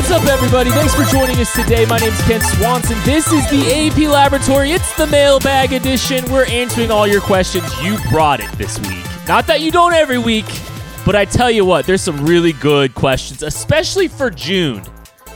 What's up, everybody? Thanks for joining us today. My name's Kent Swanson. This is the AP Laboratory. It's the mailbag edition. We're answering all your questions. You brought it this week. Not that you don't every week, but I tell you what, there's some really good questions, especially for June.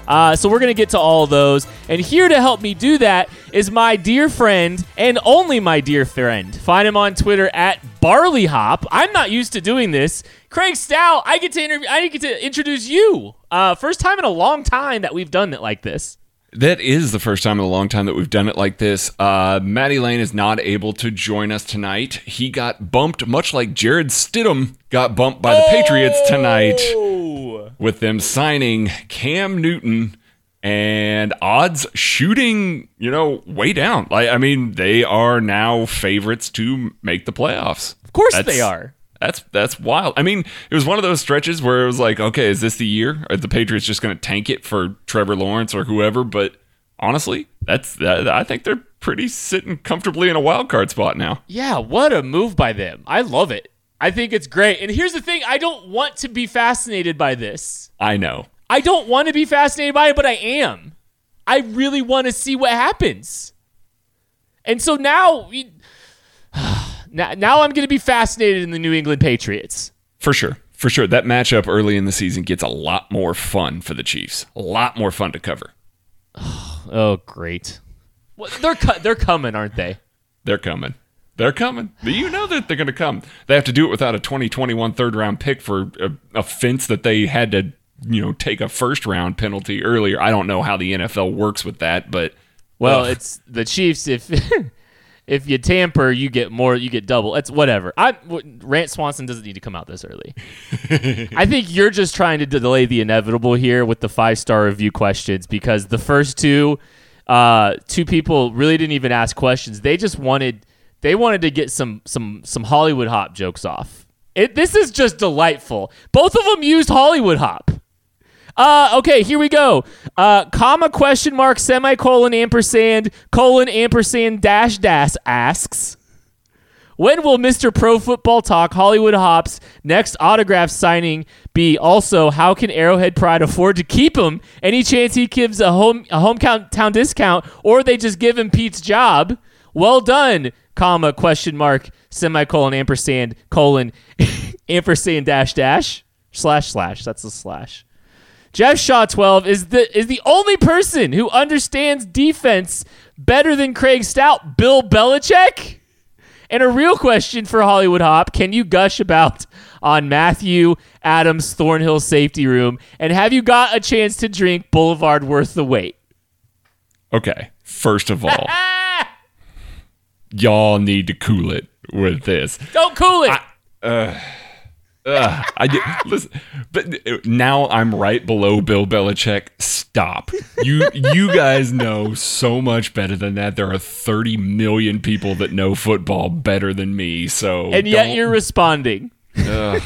Uh, so we're going to get to all those. And here to help me do that is my dear friend and only my dear friend. Find him on Twitter at barleyhop. I'm not used to doing this. Craig Stout, I get to interview. I get to introduce you. Uh, first time in a long time that we've done it like this. That is the first time in a long time that we've done it like this. Uh, Matty Lane is not able to join us tonight. He got bumped, much like Jarrett Stidham got bumped by the Patriots tonight, Oh! with them signing Cam Newton and odds shooting, you know, way down. Like, I mean, they are now favorites to make the playoffs. Of course That's- they are. That's that's wild. I mean, it was one of those stretches where it was like, okay, is this the year? Are the Patriots just going to tank it for Trevor Lawrence or whoever? But honestly, that's that. I think they're pretty sitting comfortably in a wild card spot now. Yeah, what a move by them. I love it. I think it's great. And here's the thing I don't want to be fascinated by this. I know. I don't want to be fascinated by it, but I am. I really want to see what happens. And so now, we- now, now I'm going to be fascinated in the New England Patriots. For sure. For sure. That matchup early in the season gets a lot more fun for the Chiefs. A lot more fun to cover. Oh, great. Well, they're cu- they're coming, aren't they? They're coming. They're coming. You know that they're going to come. They have to do it without a 2021 third round pick for a, a fence that they had to, you know, take a first round penalty earlier. I don't know how the NFL works with that, but Well, Ugh. it's the Chiefs. If if you tamper, you get more. You get double. It's whatever. I Rant Swanson doesn't need to come out this early. I think you're just trying to delay the inevitable here with the five star review questions because the first two, uh, two people really didn't even ask questions. They just wanted they wanted to get some some some Hollywood hop jokes off. It, this is just delightful. Both of them used Hollywood hop. Uh, okay, here we go. Uh, comma question mark semicolon ampersand colon ampersand dash dash asks. When will Mr. Pro Football Talk Hollywood Hops next autograph signing be? Also, how can Arrowhead Pride afford to keep him? Any chance he gives a home a hometown discount, or they just give him Pete's job? Well done, comma question mark semicolon ampersand colon ampersand dash dash slash slash. That's a slash. Jeff Shaw 12 is the is the only person who understands defense better than Craig Stout, Bill Belichick. And a real question for Hollywood Hop: Can you gush about on Mathieu Adams Thornhill safety room? And have you got a chance to drink Boulevard worth the wait? okay. First of all, y'all need to cool it with this. Don't cool it. Uh, Ugh, I did, listen, but uh, now I'm right below Bill Belichick. Stop. You you guys know so much better than that. There are 30 million people that know football better than me. So and yet you're responding. Ugh,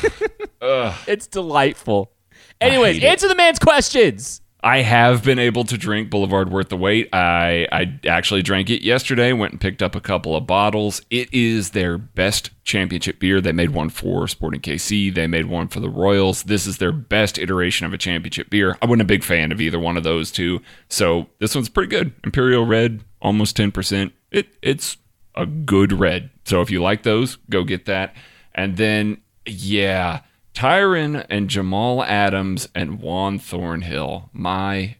It's delightful. Anyways, hate it. answer the man's questions. I have been able to drink Boulevard Worth the Wait. I I actually drank it yesterday. Went and picked up a couple of bottles. It is their best championship beer. They made one for Sporting KC. They made one for the Royals. This is their best iteration of a championship beer. I wasn't a big fan of either one of those two, so this one's pretty good. Imperial Red, almost ten percent. It it's a good red. So if you like those, go get that. And then yeah. Tyrann and Jamal Adams and Juan Thornhill. My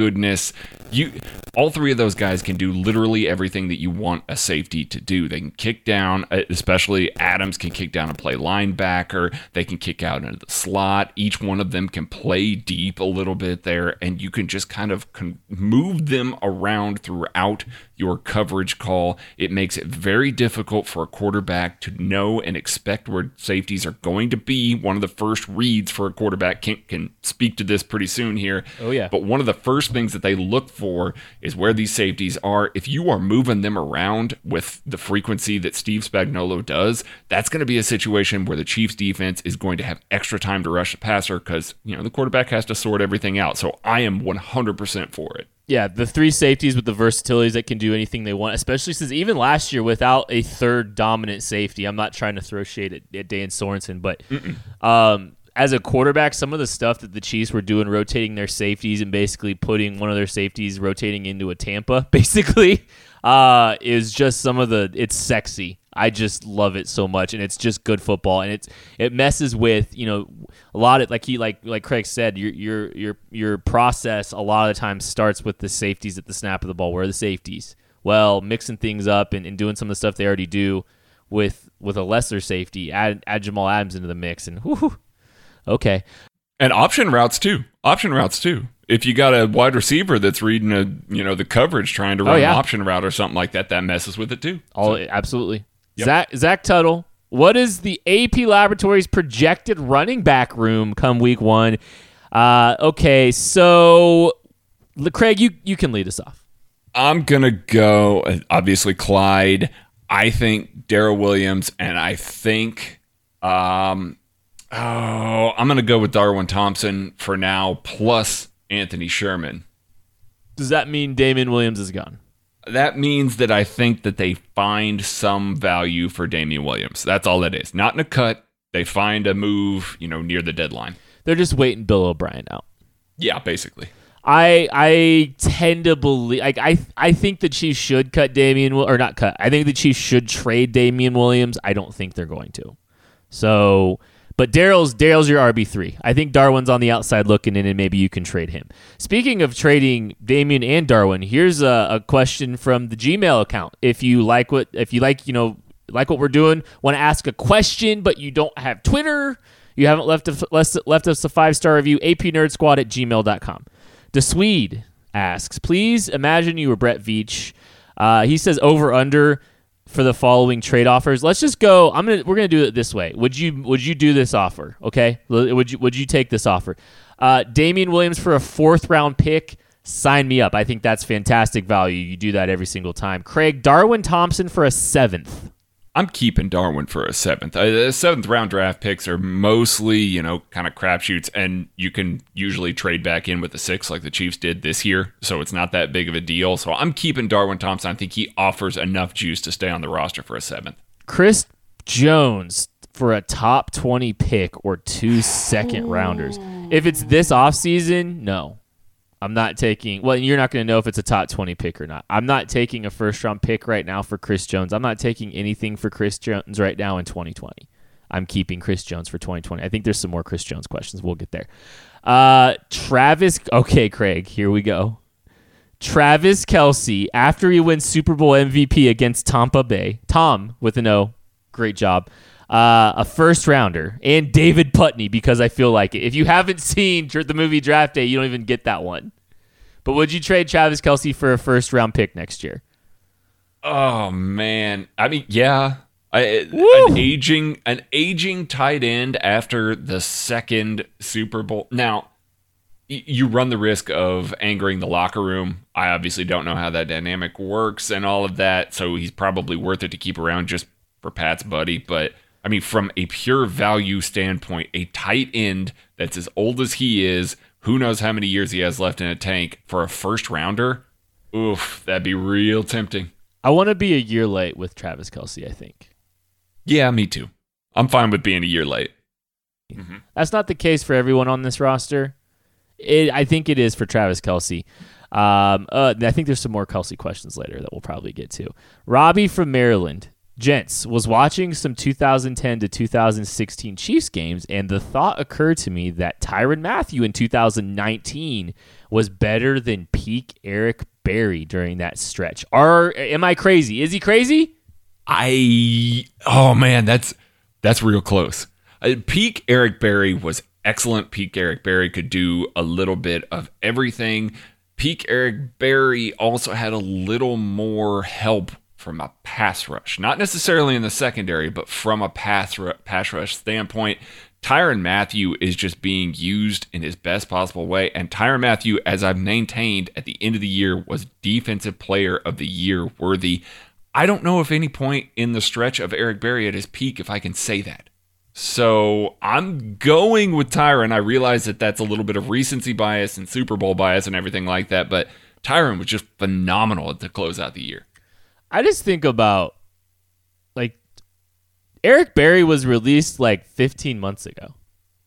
goodness. You all three of those guys can do literally everything that you want a safety to do. They can kick down, uh, especially Adams can kick down and play linebacker. They can kick out into the slot. Each one of them can play deep a little bit there and you can just kind of move them around throughout your coverage call. It makes it very difficult for a quarterback to know and expect where safeties are going to be. One of the first reads for a quarterback can, can speak to this pretty soon here. Oh, yeah. But one of the first things that they look for is where these safeties are. If you are moving them around with the frequency that Steve Spagnuolo does, that's going to be a situation where the Chiefs defense is going to have extra time to rush the passer because, you know, the quarterback has to sort everything out. So I am 100% for it. Yeah, the three safeties with the versatilities that can do anything they want, especially since even last year without a third dominant safety. I'm not trying to throw shade at, at Dan Sorensen, but um, as a quarterback, some of the stuff that the Chiefs were doing, rotating their safeties and basically putting one of their safeties rotating into a Tampa, basically, uh, is just some of the. It's sexy. I just love it so much, and it's just good football, and it's it messes with you know a lot of like he like like Craig said, your your your your process a lot of the times starts with the safeties at the snap of the ball. Where are the safeties? Well, mixing things up and, and doing some of the stuff they already do with with a lesser safety, add add Jamal Adams into the mix, and whoo, okay. And option routes too. Option routes too. If you got a wide receiver that's reading a you know the coverage trying to run Oh, yeah. an option route or something like that, that messes with it too. All absolutely. Yep. Zach Zach Tuttle. What is the AP Laboratories projected running back room come week one? Uh, okay, so Craig, you you can lead us off. I'm gonna go obviously Clyde. I think Darrel Williams, and I think um oh I'm gonna go with Darwin Thompson for now, plus Anthony Sherman. Does that mean Damien Williams is gone? That means that I think that they find some value for Damien Williams. That's all that is. Not in a cut. They find a move, you know, near the deadline. They're just waiting Bill O'Brien out. Yeah, basically. I I tend to believe like I I think the Chiefs should cut Damien or not cut. I think the Chiefs should trade Damien Williams. I don't think they're going to. So, but Darrel's Darrel's your RB three. I think Darwin's on the outside looking in, and maybe you can trade him. Speaking of trading Damien and Darwin, here's a, a question from the Gmail account. If you like what if you like you know like what we're doing, want to ask a question, but you don't have Twitter, you haven't left us, left, left us a five star review, apnerdsquad at gmail.com. The Swede asks, please imagine you were Brett Veach. Uh, he says over under for the following trade offers. Let's just go. I'm gonna we're gonna do it this way. Would you would you do this offer? Okay, would you would you take this offer? Uh, Damien Williams for a fourth round pick. Sign me up. I think that's fantastic value. You do that every single time. Craig Darwin Thompson for a seventh. I'm keeping Darwin for a seventh. Seventh round draft picks are mostly, you know, kind of crapshoots, and you can usually trade back in with the six like the Chiefs did this year. So it's not that big of a deal. So I'm keeping Darwin Thompson. I think he offers enough juice to stay on the roster for a seventh. Chris Jones for a top 20 pick or two second rounders. If it's this offseason, no. I'm not taking, well, you're not going to know if it's a top 20 pick or not. I'm not taking a first round pick right now for Chris Jones. I'm not taking anything for Chris Jones right now in 2020. I'm keeping Chris Jones for 2020. I think there's some more Chris Jones questions. We'll get there. Uh, Travis, okay, Craig, here we go. Travis Kelce, after he wins Super Bowl MVP against Tampa Bay, Tom with an O, great job. Uh, a first rounder and David Putney because I feel like it. If you haven't seen the movie Draft Day, you don't even get that one. But would you trade Travis Kelce for a first round pick next year? Oh man, I mean, yeah, I, an aging an aging tight end after the second Super Bowl. Now, y- you run the risk of angering the locker room. I obviously don't know how that dynamic works and all of that, so he's probably worth it to keep around just for Pat's buddy. But I mean, from a pure value standpoint, a tight end that's as old as he is, who knows how many years he has left in a tank for a first rounder? Oof, that'd be real tempting. I want to be a year late with Travis Kelce, I think. Yeah, me too. I'm fine with being a year late. That's not the case for everyone on this roster. It, I think it is for Travis Kelce. Um, uh, I think there's some more Kelce questions later that we'll probably get to. Robbie from Maryland. Gents, was watching some 2010 to 2016 Chiefs games, and the thought occurred to me that Tyrann Mathieu in 2019 was better than peak Eric Berry during that stretch. Are am I crazy? Is he crazy? I oh man, that's that's real close. Uh, peak Eric Berry was excellent. Peak Eric Berry could do a little bit of everything. Peak Eric Berry also had a little more help from a pass rush, not necessarily in the secondary, but from a pass pass rush standpoint. Tyrann Mathieu is just being used in his best possible way. And Tyrann Mathieu, as I've maintained at the end of the year, was Defensive Player of the Year worthy. I don't know if any point in the stretch of Eric Berry at his peak, if I can say that. So I'm going with Tyrann. I realize that that's a little bit of recency bias and Super Bowl bias and everything like that, but Tyrann was just phenomenal at to close out the year. I just think about like Eric Berry was released like 15 months ago.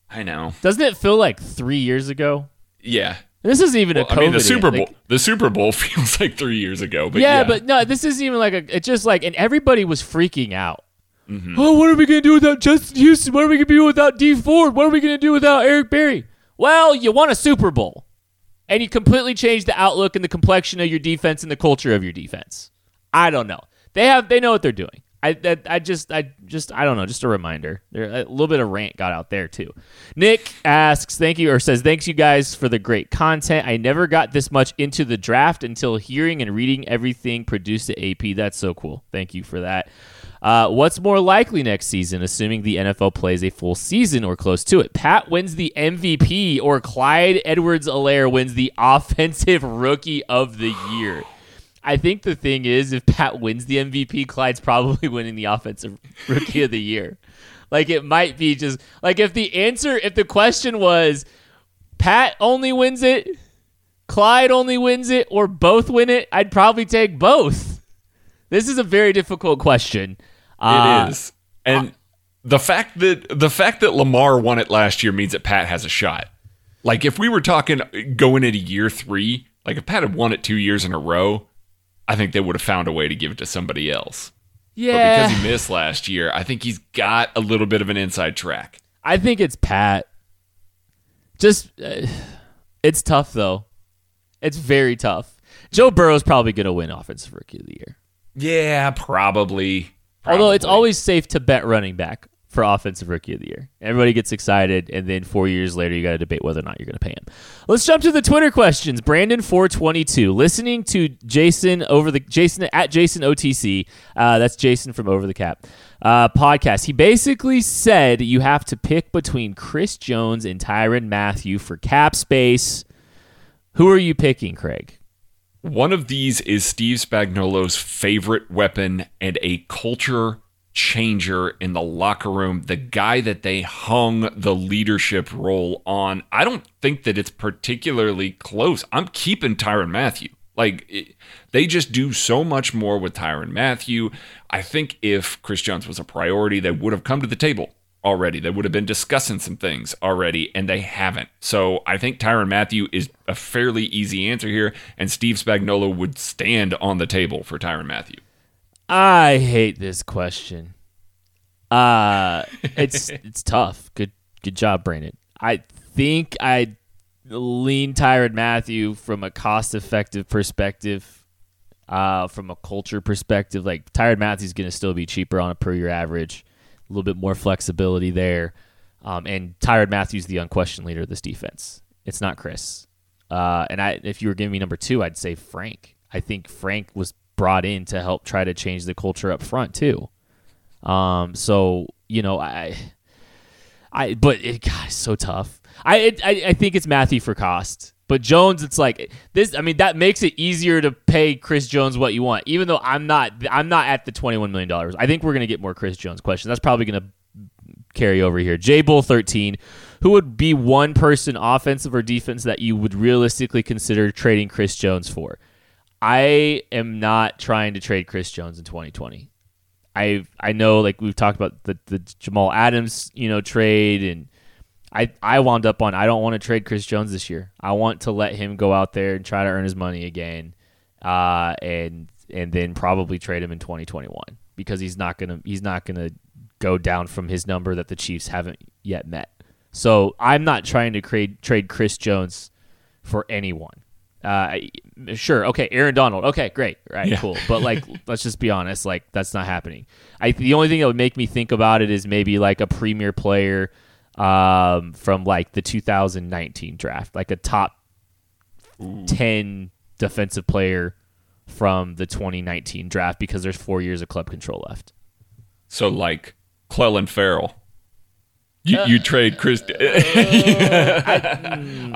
I know. Doesn't it feel like three years ago? Yeah. This isn't even Well, a COVID. I mean, the Super Bowl. like- the Super Bowl feels like three years ago, but yeah, yeah, but no, this isn't even like a. It's just like, and everybody was freaking out. Mm-hmm. Oh, what are we gonna do without Justin Houston? What are we gonna do without Dee Ford? What are we gonna do without Eric Berry? Well, you won a Super Bowl, and you completely changed the outlook and the complexion of your defense and the culture of your defense. I don't know. They have. They know what they're doing. I, that, I just, I just, I don't know. Just a reminder. There, a little bit of rant got out there too. Nick asks, thank you, or says, thanks you guys for the great content. I never got this much into the draft until hearing and reading everything produced at AP. That's so cool. Thank you for that. Uh, what's more likely next season, assuming the NFL plays a full season or close to it? Pat wins the MVP, or Clyde Edwards-Helaire wins the Offensive Rookie of the Year. I think the thing is, if Pat wins the MVP, Clyde's probably winning the offensive rookie of the year. Like it might be just like if the answer, if the question was Pat only wins it, Clyde only wins it, or both win it, I'd probably take both. This is a very difficult question. Uh, it is. And the fact that the fact that Lamar won it last year means that Pat has a shot. Like if we were talking going into year three, like if Pat had won it two years in a row, I think they would have found a way to give it to somebody else. Yeah. But because he missed last year, I think he's got a little bit of an inside track. I think it's Pat. Just, uh, it's tough though. It's very tough. Joe Burrow's probably going to win Offensive Rookie of the Year. Yeah, probably. Although it's always safe to bet running back for offensive rookie of the year. Everybody gets excited, and then four years later, you got to debate whether or not you're going to pay him. Let's jump to the Twitter questions. Brandon four twenty two, listening to Jason over the Jason at Jason OTC. Uh, that's Jason from Over the Cap uh, podcast. He basically said you have to pick between Chris Jones and Tyrann Mathieu for cap space. Who are you picking, Craig? One of these is Steve Spagnuolo's favorite weapon and a culture changer in the locker room, the guy that they hung the leadership role on. I don't think that it's particularly close. I'm keeping Tyrann Mathieu. Like, it, they just do so much more with Tyrann Mathieu. I think if Chris Jones was a priority, they would have come to the table already. They would have been discussing some things already, and they haven't. So I think Tyrann Mathieu is a fairly easy answer here, and Steve Spagnuolo would stand on the table for Tyrann Mathieu. I hate this question. Uh it's it's tough. Good good job, Brandon. I think I lean Tyrann Mathieu from a cost effective perspective, uh, from a culture perspective. Like Tyrann Mathieu's gonna still be cheaper on a per year average, a little bit more flexibility there. Um, and Tyrann Mathieu's the unquestioned leader of this defense. It's not Chris. Uh, and I, if you were giving me number two, I'd say Frank. I think Frank was brought in to help try to change the culture up front too. Um, so you know, I, I, but it, it's so tough. I, it, I, I think it's Mathieu for cost, but Jones, it's like this. I mean, that makes it easier to pay Chris Jones what you want, even though I'm not, I'm not at the twenty-one million dollars. I think we're gonna get more Chris Jones questions. That's probably gonna carry over here. J Bull 13, who would be one person, offensive or defense, that you would realistically consider trading Chris Jones for? I am not trying to trade Chris Jones in 2020. I I know like we've talked about the, the Jamal Adams, you know, trade and I I wound up on I don't want to trade Chris Jones this year. I want to let him go out there and try to earn his money again. Uh and and then probably trade him in 2021 because he's not to he's not to go down from his number that the Chiefs haven't yet met. So I'm not trying to trade trade Chris Jones for anyone. Uh, sure, okay, Aaron Donald, okay, great, right, Yeah. cool. But like, let's just be honest, like that's not happening. I the only thing that would make me think about it is maybe like a premier player um, from like the 2019 draft, like a top 10 defensive player from the 2019 draft because there's four years of club control left. So like Clelin Ferrell. You, you trade Chris. I,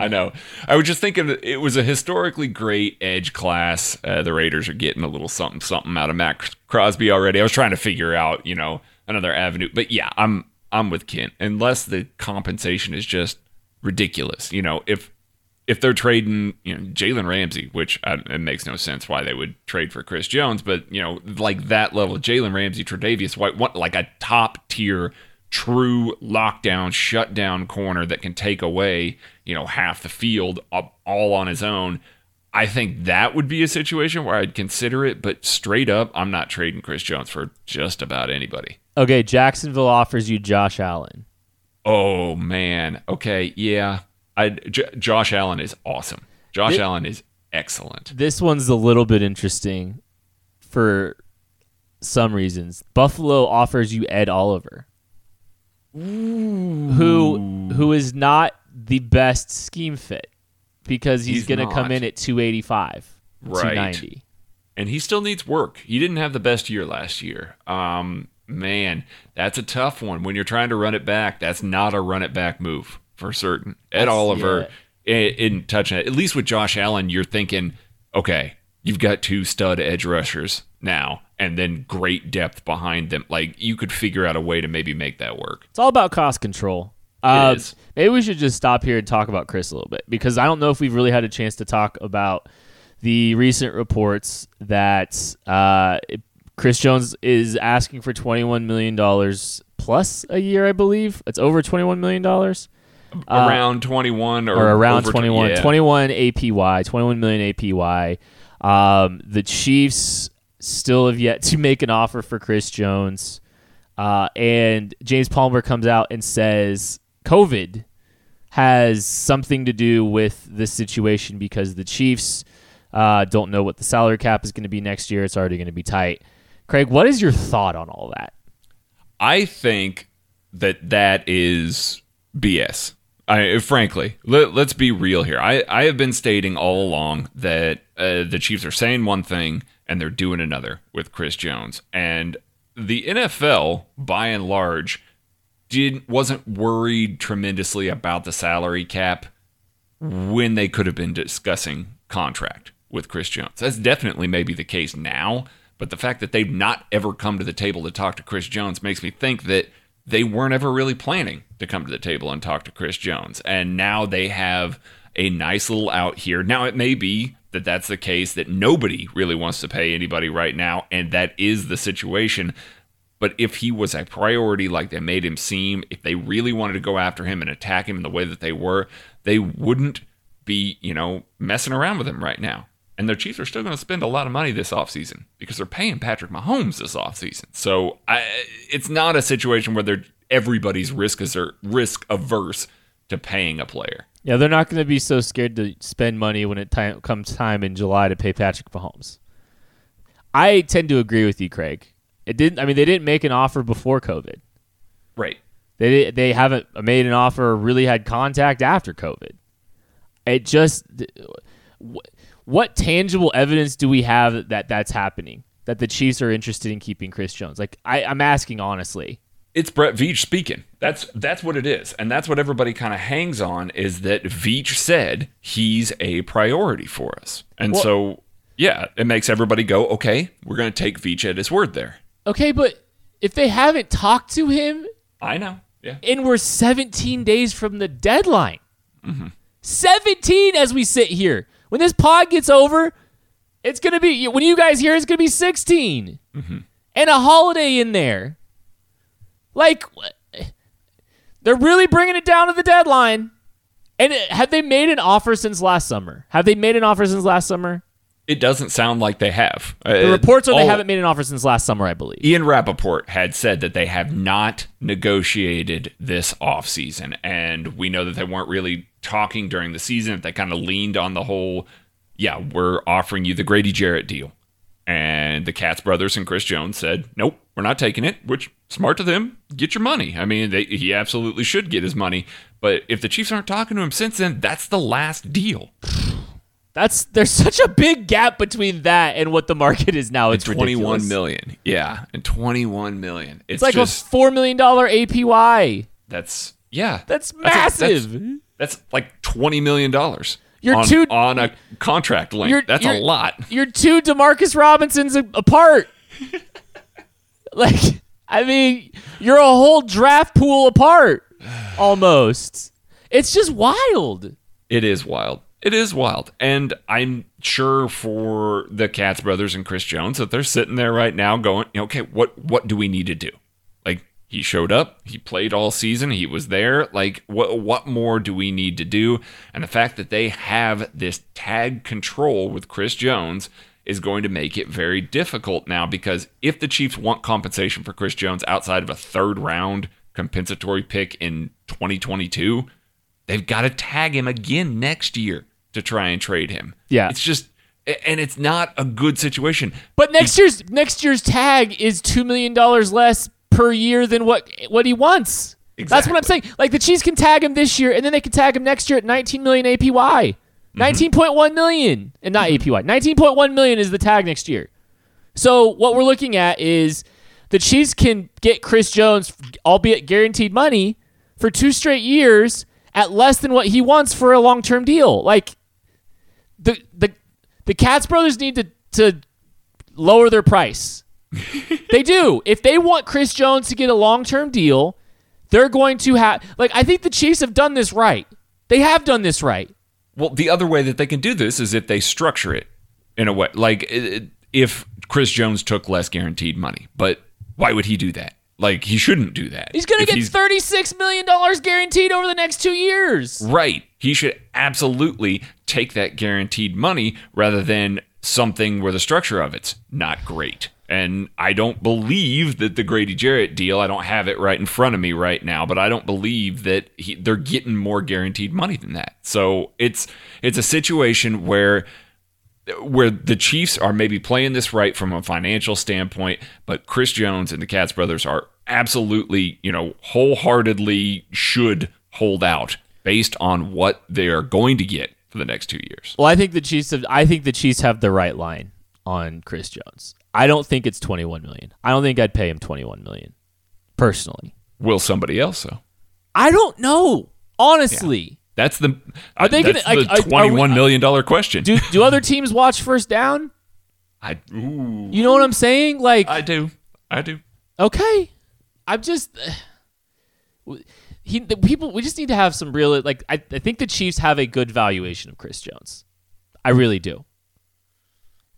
know. I was just thinking it was a historically great edge class. Uh, the Raiders are getting a little something something out of Matt Crosby already. I was trying to figure out, you know, another avenue. But yeah, I'm I'm with Kent. Unless the compensation is just ridiculous. You know, if if they're trading, you know, Jalen Ramsey, which uh, it makes no sense why they would trade for Chris Jones, but you know, like that level, Jalen Ramsey, Tre'Davious White, what, like a top tier true lockdown, shutdown corner that can take away, you know, half the field all on his own. I think that would be a situation where I'd consider it, but straight up, I'm not trading Chris Jones for just about anybody. Okay, Jacksonville offers you Josh Allen. Oh man. Okay, yeah. I J- Josh Allen is awesome. Josh this, Allen is excellent. This one's a little bit interesting for some reasons. Buffalo offers you Ed Oliver. Ooh. Who who is not the best scheme fit because he's, he's going to come in at 285, right. 290. And he still needs work. He didn't have the best year last year. Um, man, that's a tough one. When you're trying to run it back, that's not a run it back move for certain. Ed that's, Oliver yeah. in touching it. At least with Josh Allen, you're thinking, okay, you've got two stud edge rushers now and then great depth behind them. Like you could figure out a way to maybe make that work. It's all about cost control. Uh, maybe we should just stop here and talk about Chris a little bit because I don't know if we've really had a chance to talk about the recent reports that uh, Chris Jones is asking for $21 million plus a year, I believe. It's over $21 million. Around uh, 21 or, or around 21. yeah. 21 APY, 21 million APY. Um, the Chiefs still have yet to make an offer for Chris Jones. Uh, and James Palmer comes out and says COVID has something to do with this situation because the Chiefs uh, don't know what the salary cap is going to be next year. It's already going to be tight. Craig, what is your thought on all that? I think that that is BS. I frankly, let, us be real here. I, I have been stating all along that uh, the Chiefs are saying one thing and they're doing another with Chris Jones. And the NFL, by and large, did wasn't worried tremendously about the salary cap when they could have been discussing contract with Chris Jones. That's definitely maybe the case now, but the fact that they've not ever come to the table to talk to Chris Jones makes me think that they weren't ever really planning to come to the table and talk to Chris Jones. And now they have a nice little out here. Now, it may be that that's the case, that nobody really wants to pay anybody right now, and that is the situation. But if he was a priority like they made him seem, if they really wanted to go after him and attack him in the way that they were, they wouldn't be, you know, messing around with him right now. And their Chiefs are still going to spend a lot of money this offseason because they're paying Patrick Mahomes this offseason. So I, it's not a situation where everybody's risk is risk averse to paying a player. Yeah, they're not going to be so scared to spend money when it time, comes time in July to pay Patrick Mahomes. I tend to agree with you, Craig. It didn't. I mean, they didn't make an offer before COVID. Right. They they haven't made an offer or really had contact after COVID. It just what tangible evidence do we have that that's happening? That the Chiefs are interested in keeping Chris Jones? Like I, I'm asking honestly. It's Brett Veach speaking. That's that's what it is, and that's what everybody kind of hangs on is that Veach said he's a priority for us, and well, so yeah, it makes everybody go, okay, we're going to take Veach at his word there. Okay, but if they haven't talked to him, I know, yeah, and we're 17 days from the deadline. Mm-hmm. 17 as we sit here. When this pod gets over, it's going to be, when you guys hear, it's going to be 16. Mm-hmm. And a holiday in there. Like, they're really bringing it down to the deadline. And have they made an offer since last summer? Have they made an offer since last summer? It doesn't sound like they have. The uh, reports are all, they haven't made an offer since last summer, I believe. Ian Rapoport had said that they have not negotiated this offseason. And we know that they weren't really talking during the season. They kind of leaned on the whole, yeah, we're offering you the Grady Jarrett deal. And the Katz brothers and Chris Jones said, nope, we're not taking it, which smart to them. Get your money. I mean, they, he absolutely should get his money. But if the Chiefs aren't talking to him since then, that's the last deal. That's there's such a big gap between that and what the market is now. It's twenty one million. Yeah, and twenty one million. It's, it's like just, a four million dollar APY. That's yeah. That's massive. That's, that's, that's like twenty million dollars. You're on, two on a contract length. That's a lot. You're two Demarcus Robinsons apart. like, I mean, you're a whole draft pool apart, almost. It's just wild. It is wild. It is wild. And I'm sure for the Katz brothers and Chris Jones that they're sitting there right now going, okay, what what do we need to do? He showed up. He played all season. He was there. Like, what what more do we need to do? And the fact that they have this tag control with Chris Jones is going to make it very difficult now because if the Chiefs want compensation for Chris Jones outside of a third round compensatory pick in 2022, they've got to tag him again next year to try and trade him. Yeah. It's just and it's not a good situation. But next year's next year's tag is two million dollars less per year than what what he wants. That's what I'm saying. Like the Chiefs can tag him this year, and then they can tag him next year at 19 million APY, 19.1 mm-hmm. million, and not APY. 19.1 million is the tag next year. So what we're looking at is the Chiefs can get Chris Jones, albeit guaranteed money, for two straight years at less than what he wants for a long term deal. Like the the the Katz brothers need to to lower their price. they do. If they want Chris Jones to get a long term deal, they're going to have like I think the Chiefs have done this right. They have done this right. Well, the other way that they can do this is if they structure it in a way like if Chris Jones took less guaranteed money. But why would he do that? Like he shouldn't do that. He's going to get $36 million guaranteed over the next two years. Right. He should absolutely take that guaranteed money rather than something where the structure of it's not great. And I don't believe that the Grady Jarrett deal, I don't have it right in front of me right now, but I don't believe that he, they're getting more guaranteed money than that. So it's it's a situation where where the Chiefs are maybe playing this right from a financial standpoint, but Chris Jones and the Katz brothers are absolutely, you know, wholeheartedly should hold out based on what they are going to get for the next two years. Well, I think the Chiefs have I think the Chiefs have the right line on Chris Jones. I don't think it's 21 million. I don't think I'd pay him 21 million personally. Will somebody else though? I don't know. Honestly. That's the Are they gonna- the like, are we- twenty-one uh, million dollar question? Do do other teams watch first down? I ooh, You know what I'm saying? Like I do, I do. okay. I'm just he the people we just need to have some real like I, I think the Chiefs have a good valuation of Chris Jones. I really do.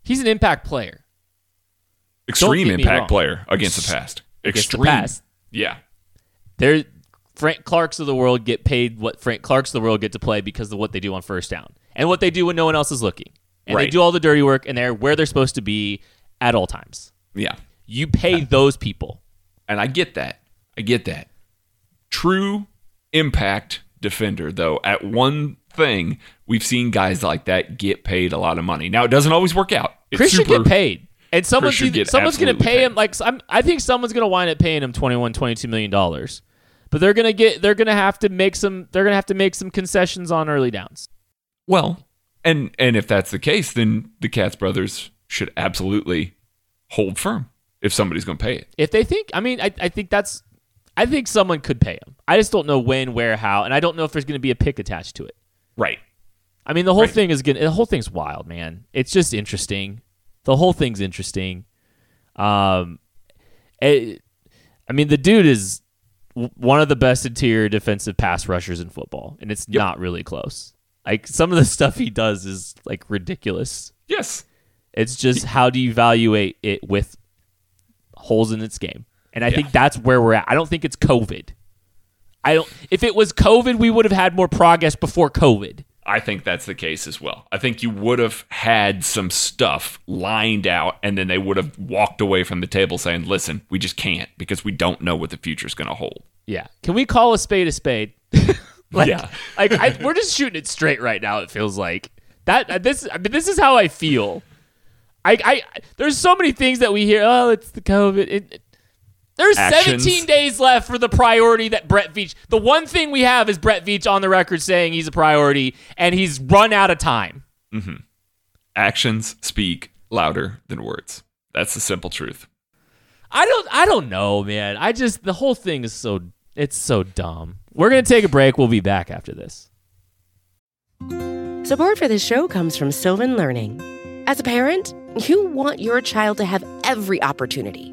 He's an impact player. Extreme impact wrong. player against the past. Against the Extreme. past. Yeah. They're Frank Clarks of the world get paid what Frank Clarks of the world get to play because of what they do on first down and what they do when no one else is looking. And they do all the dirty work and they're where they're supposed to be at all times. Yeah. You pay those people. And I get that. I get that. True impact defender, though, at one thing, we've seen guys like that get paid a lot of money. Now, it doesn't always work out. It's Chris should get paid. And someone's, either- someone's going to pay paid. him like I'm, I think someone's going to wind up paying him 21 22 million dollars. But they're going to get they're going to have to make some they're going to have to make some concessions on early downs. Well, and and if that's the case, then the Katz brothers should absolutely hold firm if somebody's going to pay it. If they think I mean I, I think that's I think someone could pay him. I just don't know when, where, how, and I don't know if there's going to be a pick attached to it. Right. I mean, the whole Right. thing is gonna. The whole thing's wild, man. It's just interesting. The whole thing's interesting. Um, it- I mean, the dude is one of the best interior defensive pass rushers in football, and it's not really close. Like some of the stuff he does is like ridiculous. Yes. It's just how do you evaluate it with holes in its game, and I Yeah. think that's where we're at. I don't think it's COVID. I don't. If it was COVID, we would have had more progress before COVID. I think that's the case as well. I think you would have had some stuff lined out and then they would have walked away from the table saying, listen, we just can't because we don't know what the future is going to hold. Yeah. Can we call a spade a spade? like, Yeah. like I, we're just shooting it straight right now. It feels like that. uh, This, I mean, this is how I feel. I, I, there's so many things that we hear. Oh, it's the COVID. It, it- there's Actions. 17 days left for the priority that Brett Veach. The one thing we have is Brett Veach on the record saying he's a priority, and he's run out of time. Mm-hmm. Actions speak louder than words. That's the simple truth. I don't I don't know, man. I just the whole thing is so it's so dumb. We're gonna take a break. We'll be back after this. Support for this show comes from Sylvan Learning. As a parent, you want your child to have every opportunity,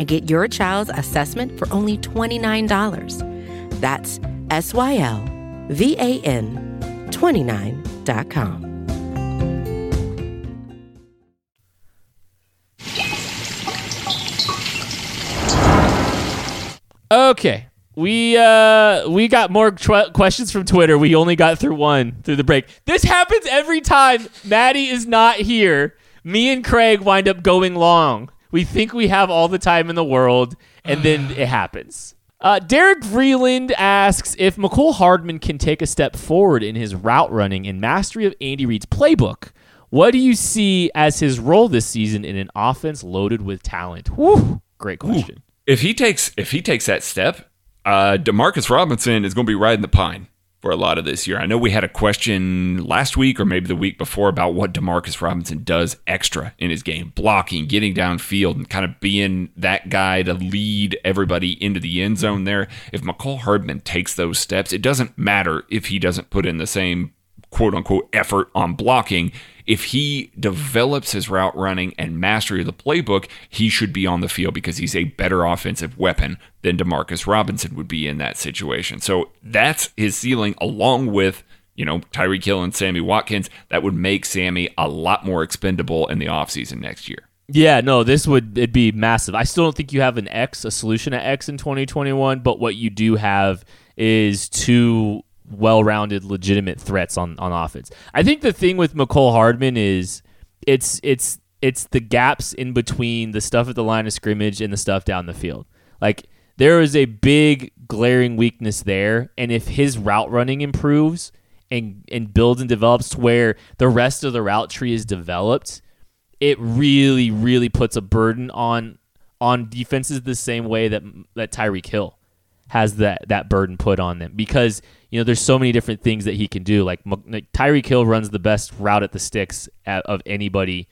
and get your child's assessment for only $29. That's S Y L V A N 29.com. Okay. We uh we got more tw- questions from Twitter. We only got through one through the break. This happens every time Maddie is not here. Me and Craig wind up going long. We think we have all the time in the world, and then it happens. Uh, Derek Vreeland asks if Mecole Hardman can take a step forward in his route running and mastery of Andy Reid's playbook. What do you see as his role this season in an offense loaded with talent? Whew, great question. If he takes if he takes that step, uh, Demarcus Robinson is going to be riding the pine for a lot of this year. I know we had a question last week or maybe the week before about what Demarcus Robinson does extra in his game, blocking, getting downfield, and kind of being that guy to lead everybody into the end zone there. If Mecole Hardman takes those steps, it doesn't matter if he doesn't put in the same quote unquote effort on blocking. If he develops his route running and mastery of the playbook, he should be on the field because he's a better offensive weapon than Demarcus Robinson would be in that situation. So that's his ceiling, along with you know, Tyreek Hill and Sammy Watkins, that would make Sammy a lot more expendable in the offseason next year. Yeah, no, this would it'd be massive. I still don't think you have an X, a solution at X in 2021, but what you do have is two well-rounded, legitimate threats on on offense. I think the thing with Mecole Hardman is it's it's it's the gaps in between the stuff at the line of scrimmage and the stuff down the field. Like there is a big glaring weakness there, and if his route running improves and and builds and develops to where the rest of the route tree is developed, it really really puts a burden on on defenses the same way that that Tyreek Hill has that that burden put on them because you know there's so many different things that he can do. Like, like Tyreek Hill runs the best route at the sticks at, of anybody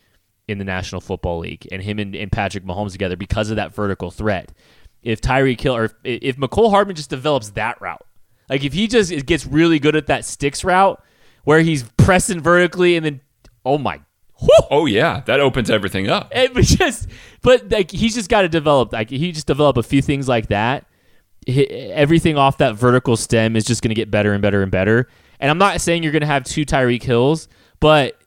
in the National Football League, and him and, and Patrick Mahomes together because of that vertical threat. If Tyreek Hill or if, if Mecole Hardman just develops that route, like if he just gets really good at that sticks route where he's pressing vertically and then oh my Whew. Oh yeah, that opens everything up. It was just, but like he's just got to develop. Like he just develop a few things like that, everything off that vertical stem is just going to get better and better and better. And I'm not saying you're going to have two Tyreek Hills, but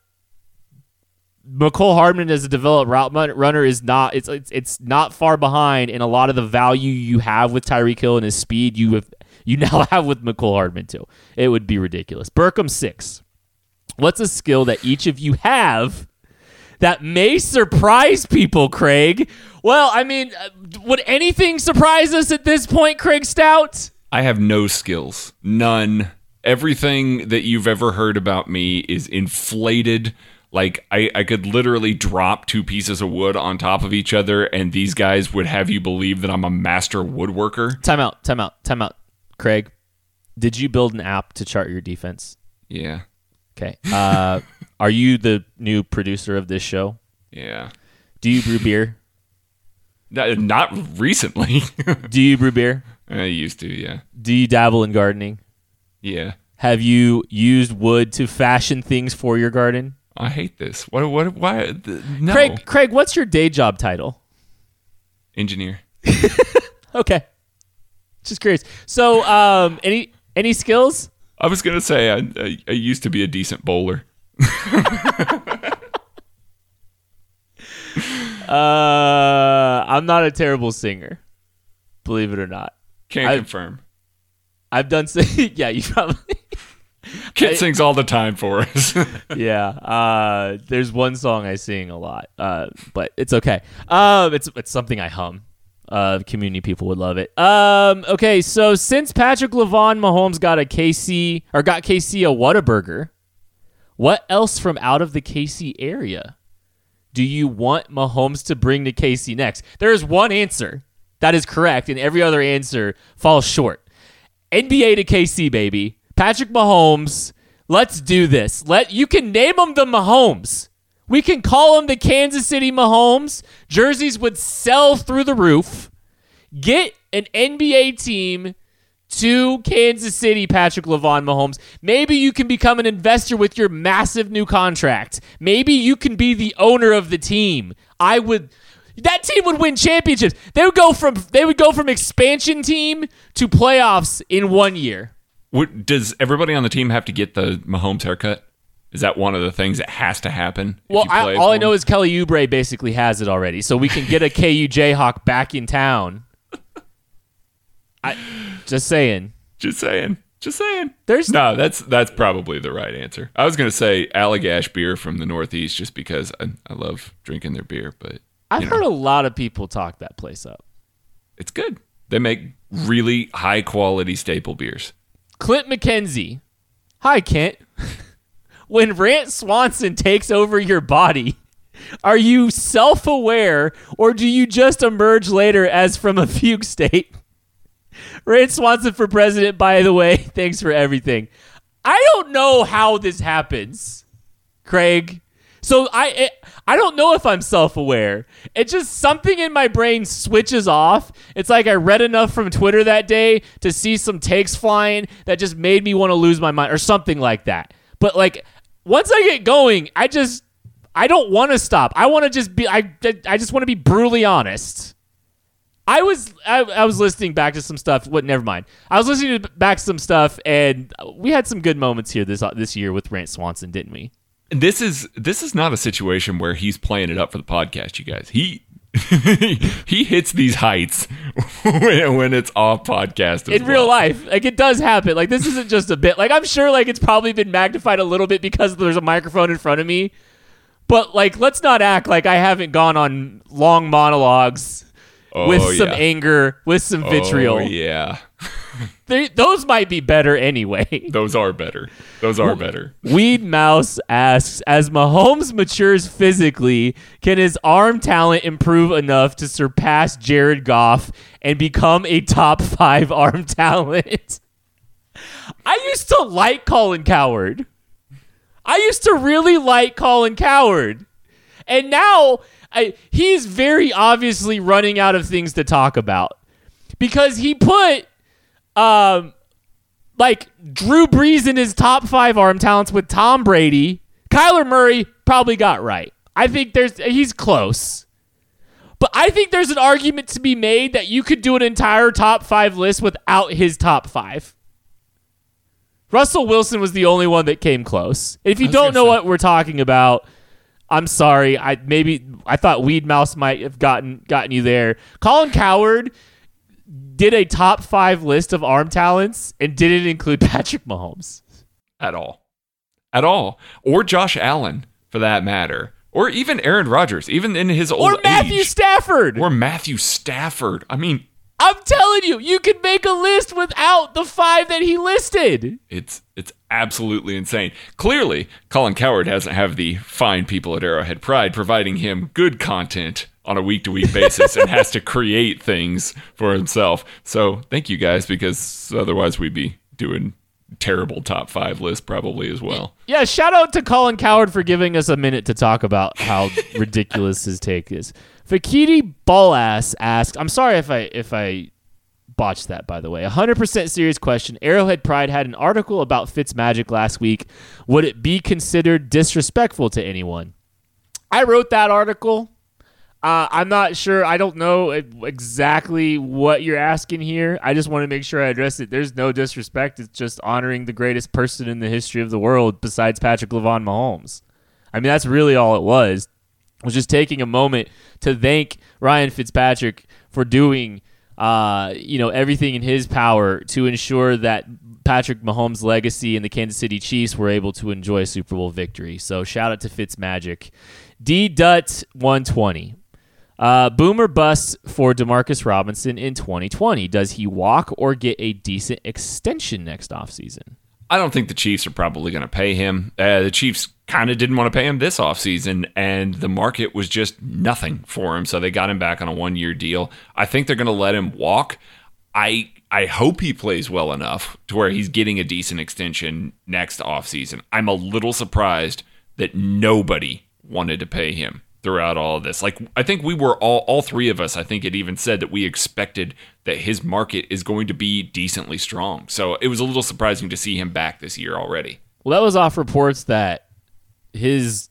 Mecole Hardman as a developed route runner is not it's, it's it's not far behind in a lot of the value you have with Tyreek Hill and his speed you have you now have with Mecole Hardman too. It would be ridiculous. Burkham six. What's a skill that each of you have that may surprise people, Craig? Well, I mean, uh, would anything surprise us at this point, Craig Stout? I have no skills. None. Everything that you've ever heard about me is inflated. Like, I, I could literally drop two pieces of wood on top of each other, and these guys would have you believe that I'm a master woodworker. Time out, time out, time out. Craig, did you build an app to chart your defense? Yeah. Okay. Uh, are you the new producer of this show? Yeah. Do you brew beer? Not recently. Do you brew beer? I used to, yeah. Do you dabble in gardening? Yeah. Have you used wood to fashion things for your garden? I hate this. What? What? Why? No. Craig, Craig, what's your day job title? Engineer. okay. Just curious. So, um, any any skills? I was gonna say I, I, I used to be a decent bowler. Uh, I'm not a terrible singer, believe it or not. Can't I've, confirm. I've done. sing- yeah, you probably. Kit I, sings all the time for us. yeah. Uh, there's one song I sing a lot, uh, but it's okay. Um, it's it's something I hum Uh, community people would love it. Um, okay, so since Patrick Lavon Mahomes got a KC or got KC a Whataburger, what else from out of the KC area do you want Mahomes to bring to KC next? There is one answer that is correct, and every other answer falls short. NBA to KC, baby. Patrick Mahomes. Let's do this. Let you can name him the Mahomes. We can call him the Kansas City Mahomes. Jerseys would sell through the roof. Get an NBA team to Kansas City, Patrick Lavon Mahomes. Maybe you can become an investor with your massive new contract. Maybe you can be the owner of the team. I would that team would win championships. They would go from they would go from expansion team to playoffs in one year. What, does everybody on the team have to get the Mahomes haircut? Is that one of the things that has to happen? Well, I, all I know is Kelly Oubre basically has it already, so we can get a KU Jayhawk back in town. I just saying. Just saying. Just saying. There's no. That's that's probably the right answer. I was gonna say Allagash beer from the Northeast, just because I, I love drinking their beer. But I've know. heard a lot of people talk that place up. It's good. They make really high quality staple beers. Clint McKenzie. Hi, Kent. when Rant Swanson takes over your body, are you self aware or do you just emerge later as from a fugue state? Rant Swanson for president, by the way. Thanks for everything. I don't know how this happens, Craig. So I it, I don't know if I'm self-aware. It just something in my brain switches off. It's like I read enough from Twitter that day to see some takes flying that just made me want to lose my mind or something like that. But like once I get going, I just I don't want to stop. I want to just be I I just want to be brutally honest. I was I, I, was listening back to some stuff. What? Never mind. I was listening to back to some stuff, and we had some good moments here this uh, this year with Rant Swanson, didn't we? This is this is not a situation where he's playing it up for the podcast, you guys. He he hits these heights when, when it's off podcast in well. real life. Like it does happen. Like this isn't just a bit. Like I'm sure like it's probably been magnified a little bit because there's a microphone in front of me. But like let's not act like I haven't gone on long monologues oh, with some yeah. anger, with some oh, vitriol. Oh, yeah. they, those might be better anyway. Those are better. Those are better. Weed Mouse asks As Mahomes matures physically, can his arm talent improve enough to surpass Jared Goff and become a top five arm talent? I used to like Colin Cowherd. I used to really like Colin Cowherd. And now I, he's very obviously running out of things to talk about because he put um like Drew Brees in his top five arm talents with Tom Brady. Kyler Murray probably got right. I think there's he's close. But I think there's an argument to be made that you could do an entire top five list without his top five. Russell Wilson was the only one that came close. If you don't know say. what we're talking about, I'm sorry. I maybe I thought Weed Mouse might have gotten gotten you there. Colin Cowherd did a top five list of arm talents and didn't include Patrick Mahomes at all, at all, or Josh Allen for that matter, or even Aaron Rodgers, even in his old or Matthew age. Stafford, or Matthew Stafford. I mean, I'm telling you, you can make a list without the five that he listed. It's it's absolutely insane. Clearly, Colin Cowherd doesn't have the fine people at Arrowhead Pride providing him good content on a week to week basis and has to create things for himself. So thank you guys because otherwise we'd be doing terrible top five list probably as well. Yeah, shout out to Colin Cowherd for giving us a minute to talk about how ridiculous his take is. Fakiti Ballass asked, I'm sorry if I if I botched that by the way. 100% serious question. Arrowhead Pride had an article about Fitz Magic last week. Would it be considered disrespectful to anyone? I wrote that article. Uh, I'm not sure. I don't know exactly what you're asking here. I just want to make sure I address it. There's no disrespect. It's just honoring the greatest person in the history of the world besides Patrick Lavon Mahomes. I mean, that's really all it was was just taking a moment to thank Ryan Fitzpatrick for doing uh, you know everything in his power to ensure that Patrick Mahomes' legacy and the Kansas City Chiefs were able to enjoy a Super Bowl victory. So shout out to Fitzmagic. D Dut 120. Uh, boomer bust for Demarcus Robinson in 2020. Does he walk or get a decent extension next offseason? I don't think the Chiefs are probably going to pay him. Uh, the Chiefs kind of didn't want to pay him this offseason, and the market was just nothing for him. So they got him back on a one year deal. I think they're going to let him walk. I I hope he plays well enough to where he's getting a decent extension next offseason. I'm a little surprised that nobody wanted to pay him throughout all of this. Like I think we were all all three of us, I think it even said that we expected that his market is going to be decently strong. So it was a little surprising to see him back this year already. Well, that was off reports that his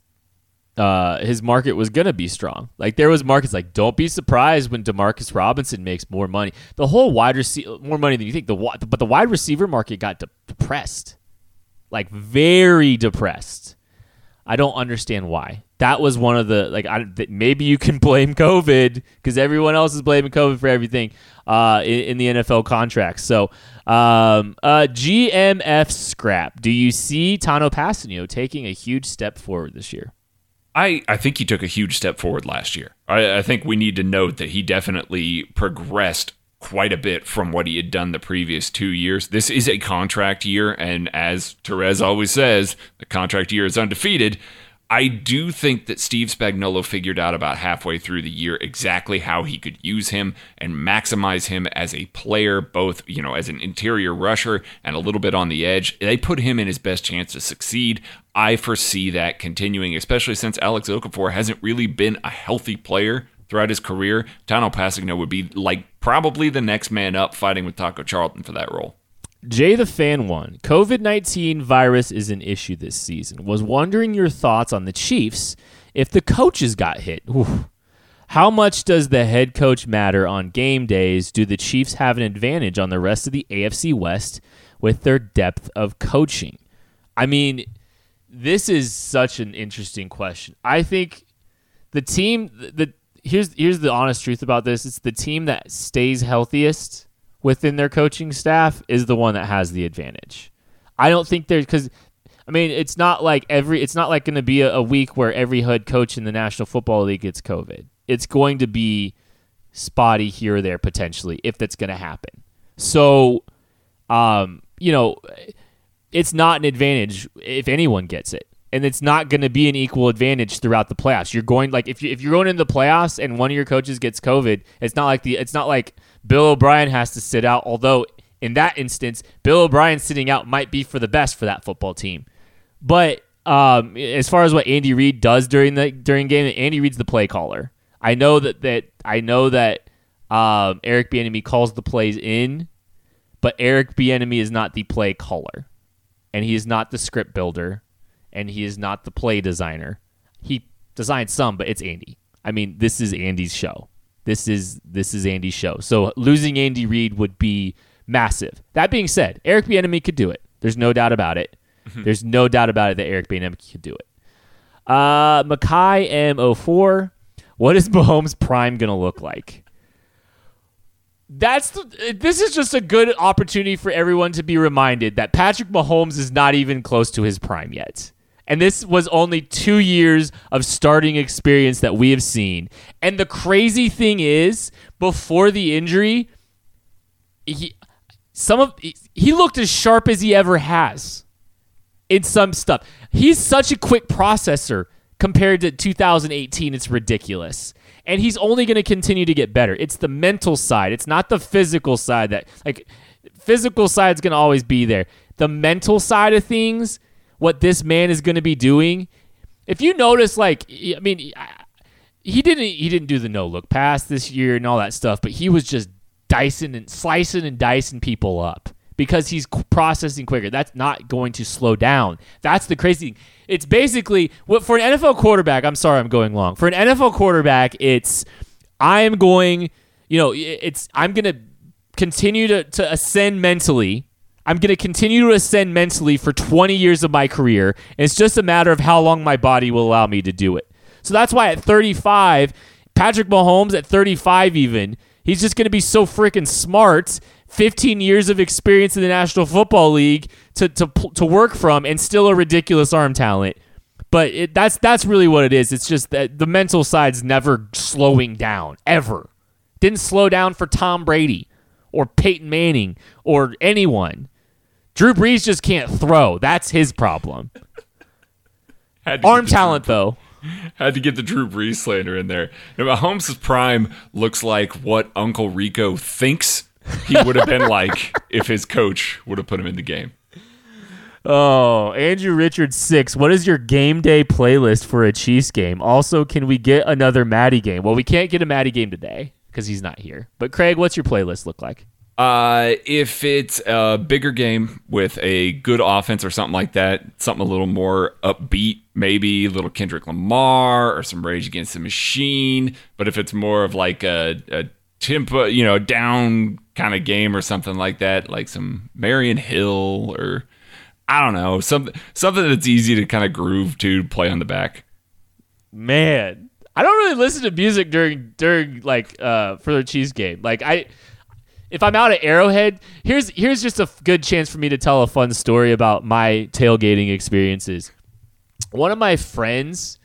uh, his market was gonna be strong. Like there was markets like don't be surprised when Demarcus Robinson makes more money. The whole wide receiver more money than you think. The but the wide receiver market got de- depressed, like very depressed. I don't understand why. That was one of the like I, maybe you can blame COVID because everyone else is blaming COVID for everything uh, in, in the NFL contracts. So um, uh, GMF scrap. Do you see Tanoh Kpassagnon taking a huge step forward this year? I, I think he took a huge step forward last year. I, I think we need to note that he definitely progressed quite a bit from what he had done the previous two years. This is a contract year, and as Terez always says, the contract year is undefeated. I do think that Steve Spagnuolo figured out about halfway through the year exactly how he could use him and maximize him as a player, both, you know, as an interior rusher and a little bit on the edge. They put him in his best chance to succeed. I foresee that continuing, especially since Alex Okafor hasn't really been a healthy player throughout his career. Tanoh Kpassagnon would be like probably the next man up fighting with Taco Charlton for that role. Jay the Fan one. COVID 19 virus is an issue this season. Was wondering your thoughts on the Chiefs if the coaches got hit. Ooh. How much does the head coach matter on game days? Do the Chiefs have an advantage on the rest of the AFC West with their depth of coaching? I mean, this is such an interesting question. I think the team the here's here's the honest truth about this. It's the team that stays healthiest within their coaching staff is the one that has the advantage. I don't think there's because I mean it's not like every it's not like going to be a, a, week where every head coach in the National Football League gets COVID. It's going to be spotty here or there potentially if that's going to happen. So, um, you know, it's not an advantage if anyone gets it. And it's not going to be an equal advantage throughout the playoffs. You're going like if you if you're going into the playoffs and one of your coaches gets COVID, it's not like the it's not like Bill O'Brien has to sit out, although in that instance, Bill O'Brien sitting out might be for the best for that football team. But um, as far as what Andy Reid does during the during game, Andy Reid's the play caller. I know that that I know that um, Eric Bieniemy calls the plays in, but Eric Bieniemy is not the play caller, and he is not the script builder, and he is not the play designer. He designed some, but it's Andy. I mean, this is Andy's show. This is this is Andy's show. So losing Andy Reid would be massive. That being said, Eric Bieniemy could do it. There's no doubt about it. Mm-hmm. There's no doubt about it that Eric Bieniemy could do it. Uh, Mackay M04. What is Mahomes Prime gonna look like? That's the, this is just a good opportunity for everyone to be reminded that Patrick Mahomes is not even close to his prime yet. And this was only two years of starting experience that we have seen. And the crazy thing is, before the injury, he some of he looked as sharp as he ever has in some stuff. He's such a quick processor compared to 2018. It's ridiculous. And he's only going to continue to get better. It's the mental side. It's not the physical side that like physical side's going to always be there. The mental side of things what this man is going to be doing. If you notice, like, I mean, he didn't he didn't do the no look pass this year and all that stuff, but he was just dicing and slicing and dicing people up because he's processing quicker. That's not going to slow down. That's the crazy thing. It's basically what for an NFL quarterback. I'm sorry, I'm going long. For an NFL quarterback, it's I am going. You know, it's I'm going to continue to to ascend mentally I'm going to continue to ascend mentally for 20 years of my career. And it's just a matter of how long my body will allow me to do it. So that's why at 35, Patrick Mahomes at 35 even, he's just going to be so freaking smart. 15 years of experience in the National Football League to, to, to work from and still a ridiculous arm talent. But it, that's that's really what it is. It's just that the mental side's never slowing down ever. Didn't slow down for Tom Brady or Peyton Manning or anyone. Drew Brees just can't throw. That's his problem. Arm talent Drew- though. Had to get the Drew Brees slander in there. Now, Mahomes' prime looks like what Uncle Rico thinks he would have been like if his coach would have put him in the game. Oh, Andrew Richards six. What is your game day playlist for a Chiefs game? Also, can we get another Maddie game? Well, we can't get a Maddie game today because he's not here. But Craig, what's your playlist look like? Uh, if it's a bigger game with a good offense or something like that, something a little more upbeat, maybe a little Kendrick Lamar or some Rage Against the Machine. But if it's more of like a, a tempo, you know, down kind of game or something like that, like some Marian Hill or I don't know, something something that's easy to kind of groove to play on the back. Man, I don't really listen to music during during like uh for the Chiefs game. Like I if I'm out at Arrowhead, here's here's just a good chance for me to tell a fun story about my tailgating experiences. One of my friends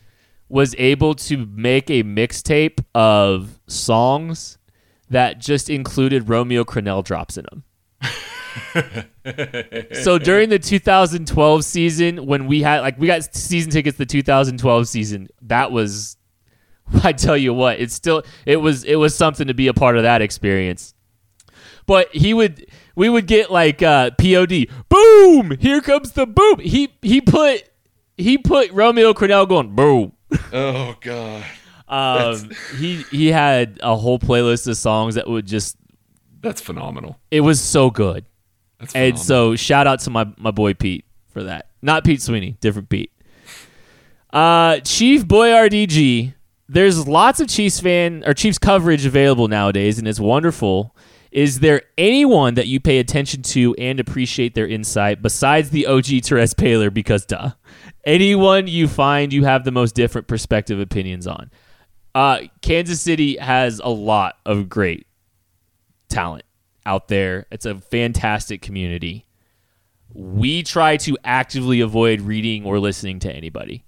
was able to make a mixtape of songs that just included Romeo Crennel drops in them. so during the 2012 season, when we had like we got season tickets, the 2012 season, that was I tell you what, it's still it was it was something to be a part of that experience. But he would we would get like uh POD, boom, here comes the boom. He he put he put Romeo Crennel going boom. Oh god. Um he he had a whole playlist of songs that would just That's phenomenal. it was so good. That's And phenomenal. so shout out to my, my boy Pete for that. Not Pete Sweeney, different Pete. Uh, Chief Boyardee There's lots of Chiefs fan or Chiefs coverage available nowadays, and it's wonderful. Is there anyone that you pay attention to and appreciate their insight besides the OG Terez Paylor? Because duh, anyone you find you have the most different perspective opinions on. Uh, Kansas City has a lot of great talent out there. It's a fantastic community. We try to actively avoid reading or listening to anybody,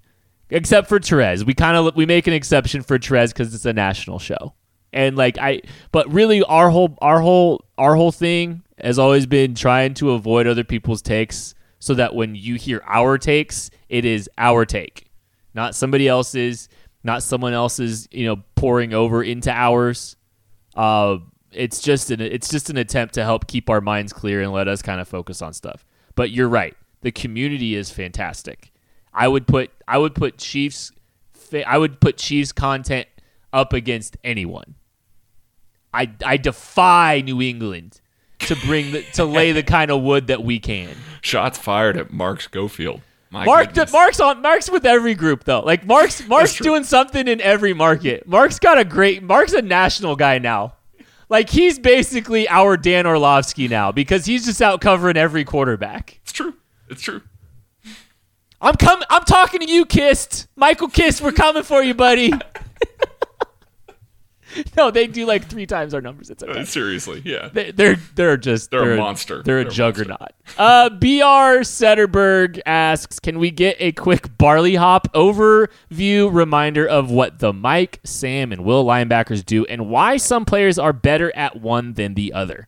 except for Terez. We kind of we make an exception for Terez because it's a national show, and like I. But really, our whole our whole our whole thing has always been trying to avoid other people's takes, so that when you hear our takes, it is our take, not somebody else's, not someone else's. You know, pouring over into ours. Uh, it's just an it's just an attempt to help keep our minds clear and let us kind of focus on stuff. But you're right. The community is fantastic. I would put I would put Chiefs I would put Chiefs content up against anyone. I I defy New England to bring the, to lay the kind of wood that we can. Shots fired at Mark Schofield. My Mark. Mark's on Mark's with every group though. Like Mark's Mark's doing something in every market. Mark's got a great Mark's a national guy now. Like he's basically our Dan Orlovsky now because he's just out covering every quarterback. It's true. It's true. I'm coming I'm talking to you, Kist. Michael Kist, we're coming for you, buddy. no, they do like three times our numbers. It's okay. Uh, seriously, yeah. They- They're they're just They're a monster. They're, They're a a juggernaut. Uh, Br Setterberg asks, can we get a quick barley hop overview reminder of what the Mike, Sam, and Will linebackers do, and why some players are better at one than the other?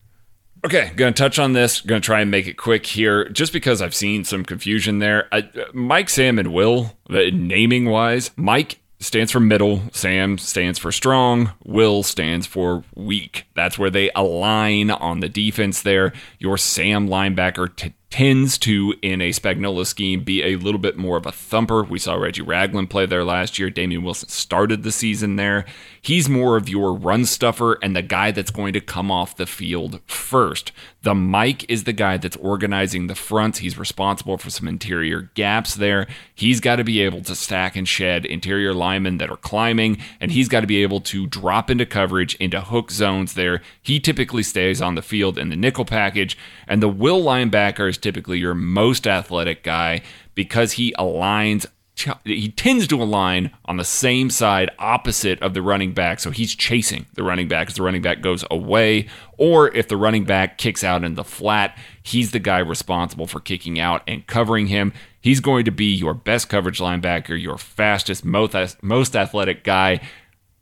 Okay, going to touch on this. Going to try and make it quick here, just because I've seen some confusion there. I, Mike, Sam, and Will, the naming wise, Mike stands for middle, Sam stands for strong, Will stands for weak. That's where they align on the defense there. Your Sam linebacker tends to, in a Spagnuolo scheme, be a little bit more of a thumper. We saw Reggie Ragland play there last year. Damien Wilson started the season there. He's more of your run stuffer and the guy that's going to come off the field first. The Mike is the guy that's organizing the fronts. He's responsible for some interior gaps there. He's got to be able to stack and shed interior linemen that are climbing, and he's got to be able to drop into coverage into hook zones there. He typically stays on the field in the nickel package, and the will linebacker is typically your most athletic guy because he aligns he tends to align on the same side opposite of the running back. So he's chasing the running back as the running back goes away. Or if the running back kicks out in the flat, he's the guy responsible for kicking out and covering him. He's going to be your best coverage linebacker, your fastest, most, most athletic guy,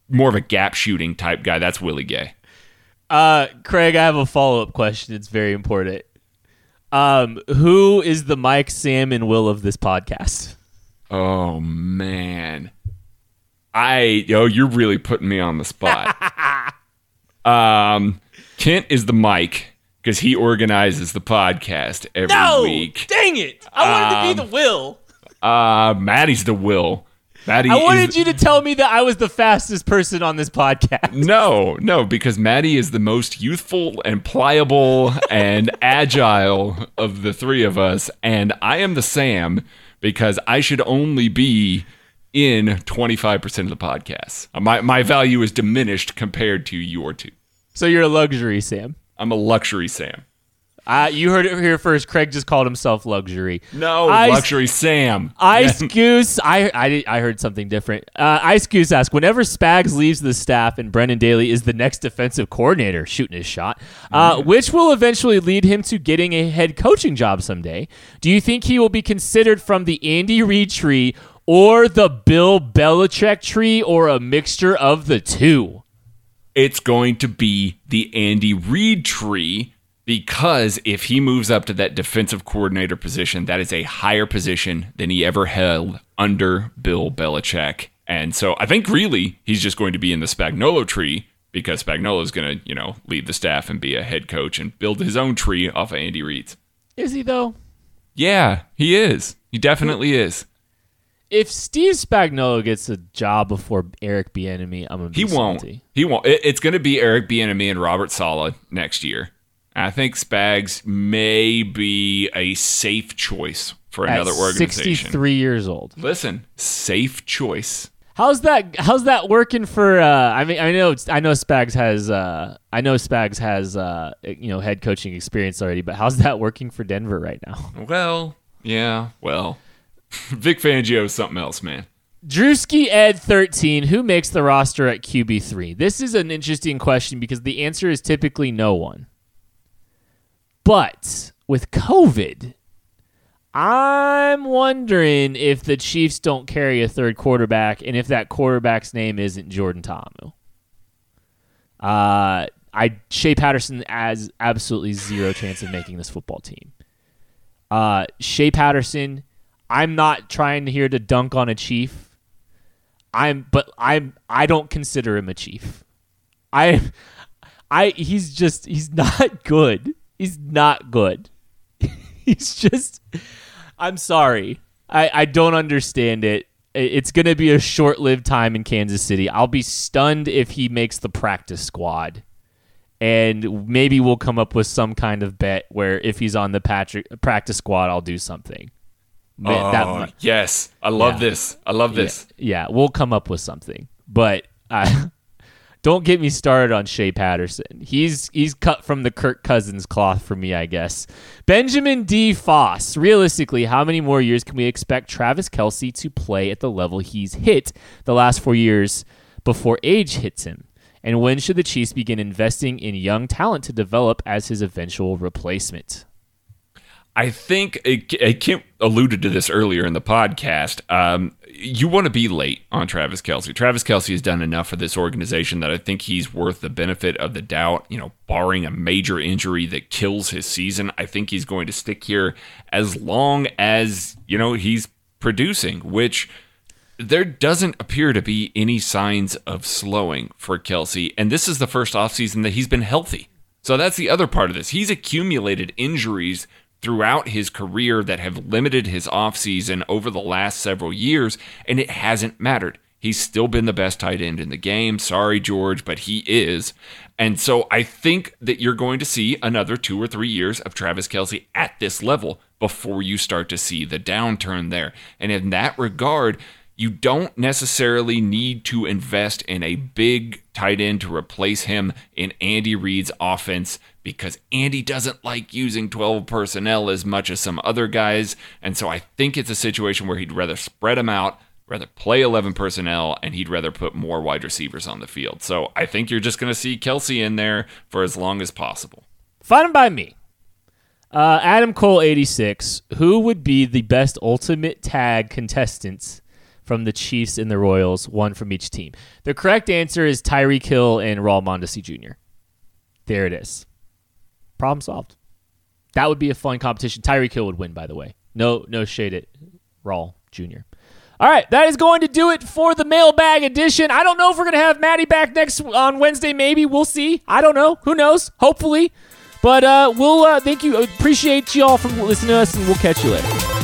more of a gap shooting type guy. That's Willie Gay. Uh, Craig, I have a follow up question. It's very important. Um, who is the Mike, Sam, and Will of this podcast? Oh man, I yo, you're really putting me on the spot. um, Kent is the Mike because he organizes the podcast every No, week. dang it! I wanted to be the Will. Uh, Maddie's the Will. Maddie I is wanted you to tell me that I was the fastest person on this podcast. No, no, because Maddie is the most youthful and pliable and agile of the three of us, and I am the Sam because I should only be in 25% of the podcasts. Uh, my my value is diminished compared to your two. So you're a luxury, Sam. I'm a luxury Sam. Uh, you heard it here first. Craig just called himself luxury. No, Ice- luxury Sam. Ice Goose, I, I, I heard something different. Uh, Ice Goose asked, whenever Spags leaves the staff and Brendan Daly is the next defensive coordinator, shooting his shot, uh, which will eventually lead him to getting a head coaching job someday, do you think he will be considered from the Andy Reid tree or the Bill Belichick tree or a mixture of the two? it's going to be the Andy Reid tree because if he moves up to that defensive coordinator position, that is a higher position than he ever held under Bill Belichick. And so I think really he's just going to be in the Spagnuolo tree because Spagnuolo is going to, you know, lead the staff and be a head coach and build his own tree off of Andy Reid's. Is he, though? Yeah, he is. He definitely is. If Steve Spagnuolo gets a job before Eric Bieniemy, I'm gonna be He won't. He won't. It- it's going to be Eric Bieniemy and Robert Saleh next year. I think Spags may be a safe choice for another At organization. 63 years old. Listen, safe choice. How's that? How's that working for? Uh, I mean, I know I know Spags has uh, I know Spags has uh, you know head coaching experience already, but how's that working for Denver right now? Well, yeah, well, Vic Fangio is something else, man. Drewski Ed 13, who makes the roster at QB3? This is an interesting question because the answer is typically no one. But with COVID, I'm wondering if the Chiefs don't carry a third quarterback and if that quarterback's name isn't Jordan Ta'amu. Uh, I Shea Patterson has absolutely zero chance of making this football team. Uh, Shea Patterson, I'm not trying here to dunk on a chief. I'm, but I'm, I don't consider him a chief. I, I, he's just, he's not good. He's not good. he's just, I'm sorry. I, I don't understand it. It's going to be a short lived time in Kansas City. I'll be stunned if he makes the practice squad. And maybe we'll come up with some kind of bet where if he's on the Patrick, practice squad, I'll do something. Man, that oh, mu- yes. I love Yeah. this. I love this. yeah, we'll come up with something. But I don't get me started on Shea Patterson. He's he's cut from the Kirk Cousins cloth for me, I guess. Benjamin D. Foss. Realistically, how many more years can we expect Travis Kelce to play at the level he's hit the last four years before age hits him? And when should the Chiefs begin investing in young talent to develop as his eventual replacement? I think it Kim alluded to this earlier in the podcast. Um, you want to be late on Travis Kelce. Travis Kelce has done enough for this organization that I think he's worth the benefit of the doubt. You know, barring a major injury that kills his season, I think he's going to stick here as long as you know he's producing, which there doesn't appear to be any signs of slowing for Kelce. And this is the first offseason that he's been healthy. So that's the other part of this. He's accumulated injuries throughout his career that have limited his offseason over the last several years, and it hasn't mattered. He's still been the best tight end in the game. Sorry, George, but he is. And so I think that you're going to see another two or three years of Travis Kelce at this level before you start to see the downturn there. And in that regard, you don't necessarily need to invest in a big tight end to replace him in Andy Reid's offense because Andy doesn't like using 12 personnel as much as some other guys. And so I think it's a situation where he'd rather spread them out, rather play 11 personnel, and he'd rather put more wide receivers on the field. So I think you're just going to see Kelce in there for as long as possible. Fine by me. Uh, Adam Cole, 86. Who would be the best ultimate tag contestants from the Chiefs and the Royals, one from each team? The correct answer is Tyreek Hill and Raul Mondesi Jr. There it is. Problem solved. That would be a fun competition. Tyreek Hill would win, by the way. No, no shade at Raul Jr. All right, that is going to do it for the mailbag edition. I don't know if we're going to have Maddie back next on Wednesday. Maybe we'll see. I don't know. Who knows? Hopefully. But uh, we'll uh, thank you. Appreciate you all for listening to us, and we'll catch you later.